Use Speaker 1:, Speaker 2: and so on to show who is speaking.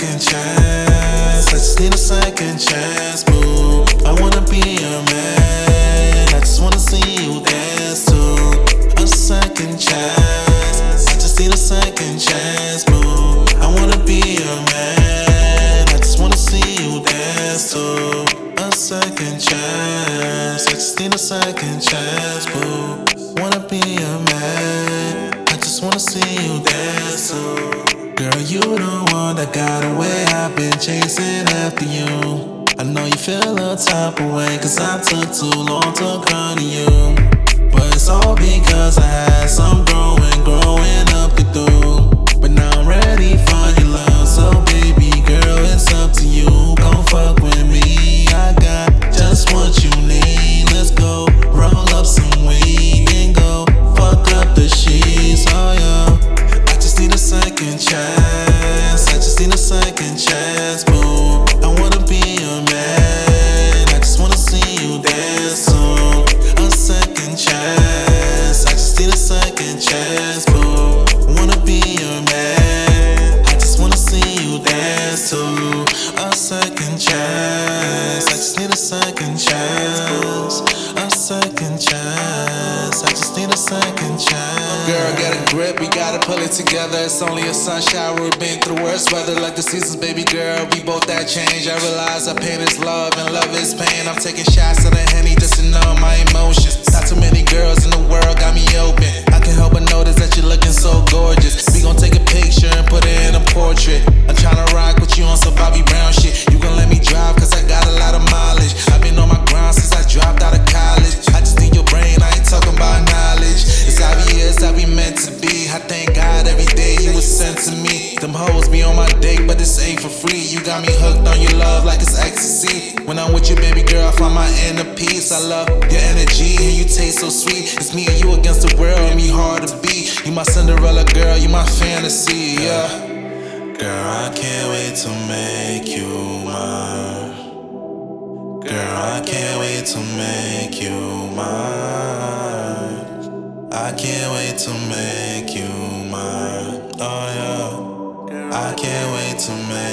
Speaker 1: second chance. I just need a second chance, boo. I wanna be your man. I just wanna see you dance too. A second chance. I just need a second chance, boo. I wanna be your man. I just wanna see you dance too. A second chance. I just need a second chance, boo. You the one that got away. I've been chasing after you. I know you feel a type of way, cause I took too long to come to you. But it's all because I had some second chance. A second chance. I just need a second chance.
Speaker 2: Girl, get a grip, we gotta pull it together. It's only a sunshine, we've been through worse weather. Like the seasons, baby girl, we both that change. I realize that pain is love and love is pain. I'm taking shots of to me. Them hoes be on my dick, but this ain't for free. You got me hooked on your love like it's ecstasy. When I'm with you, baby girl, I find my inner peace. I love your energy and you taste so sweet. It's me and you against the world, and me hard to beat. You my Cinderella girl, you my fantasy, yeah.
Speaker 1: Girl, I can't wait to make you mine. Girl, I can't wait to make you mine. I can't wait to make you mine. Oh yeah. I can't wait to make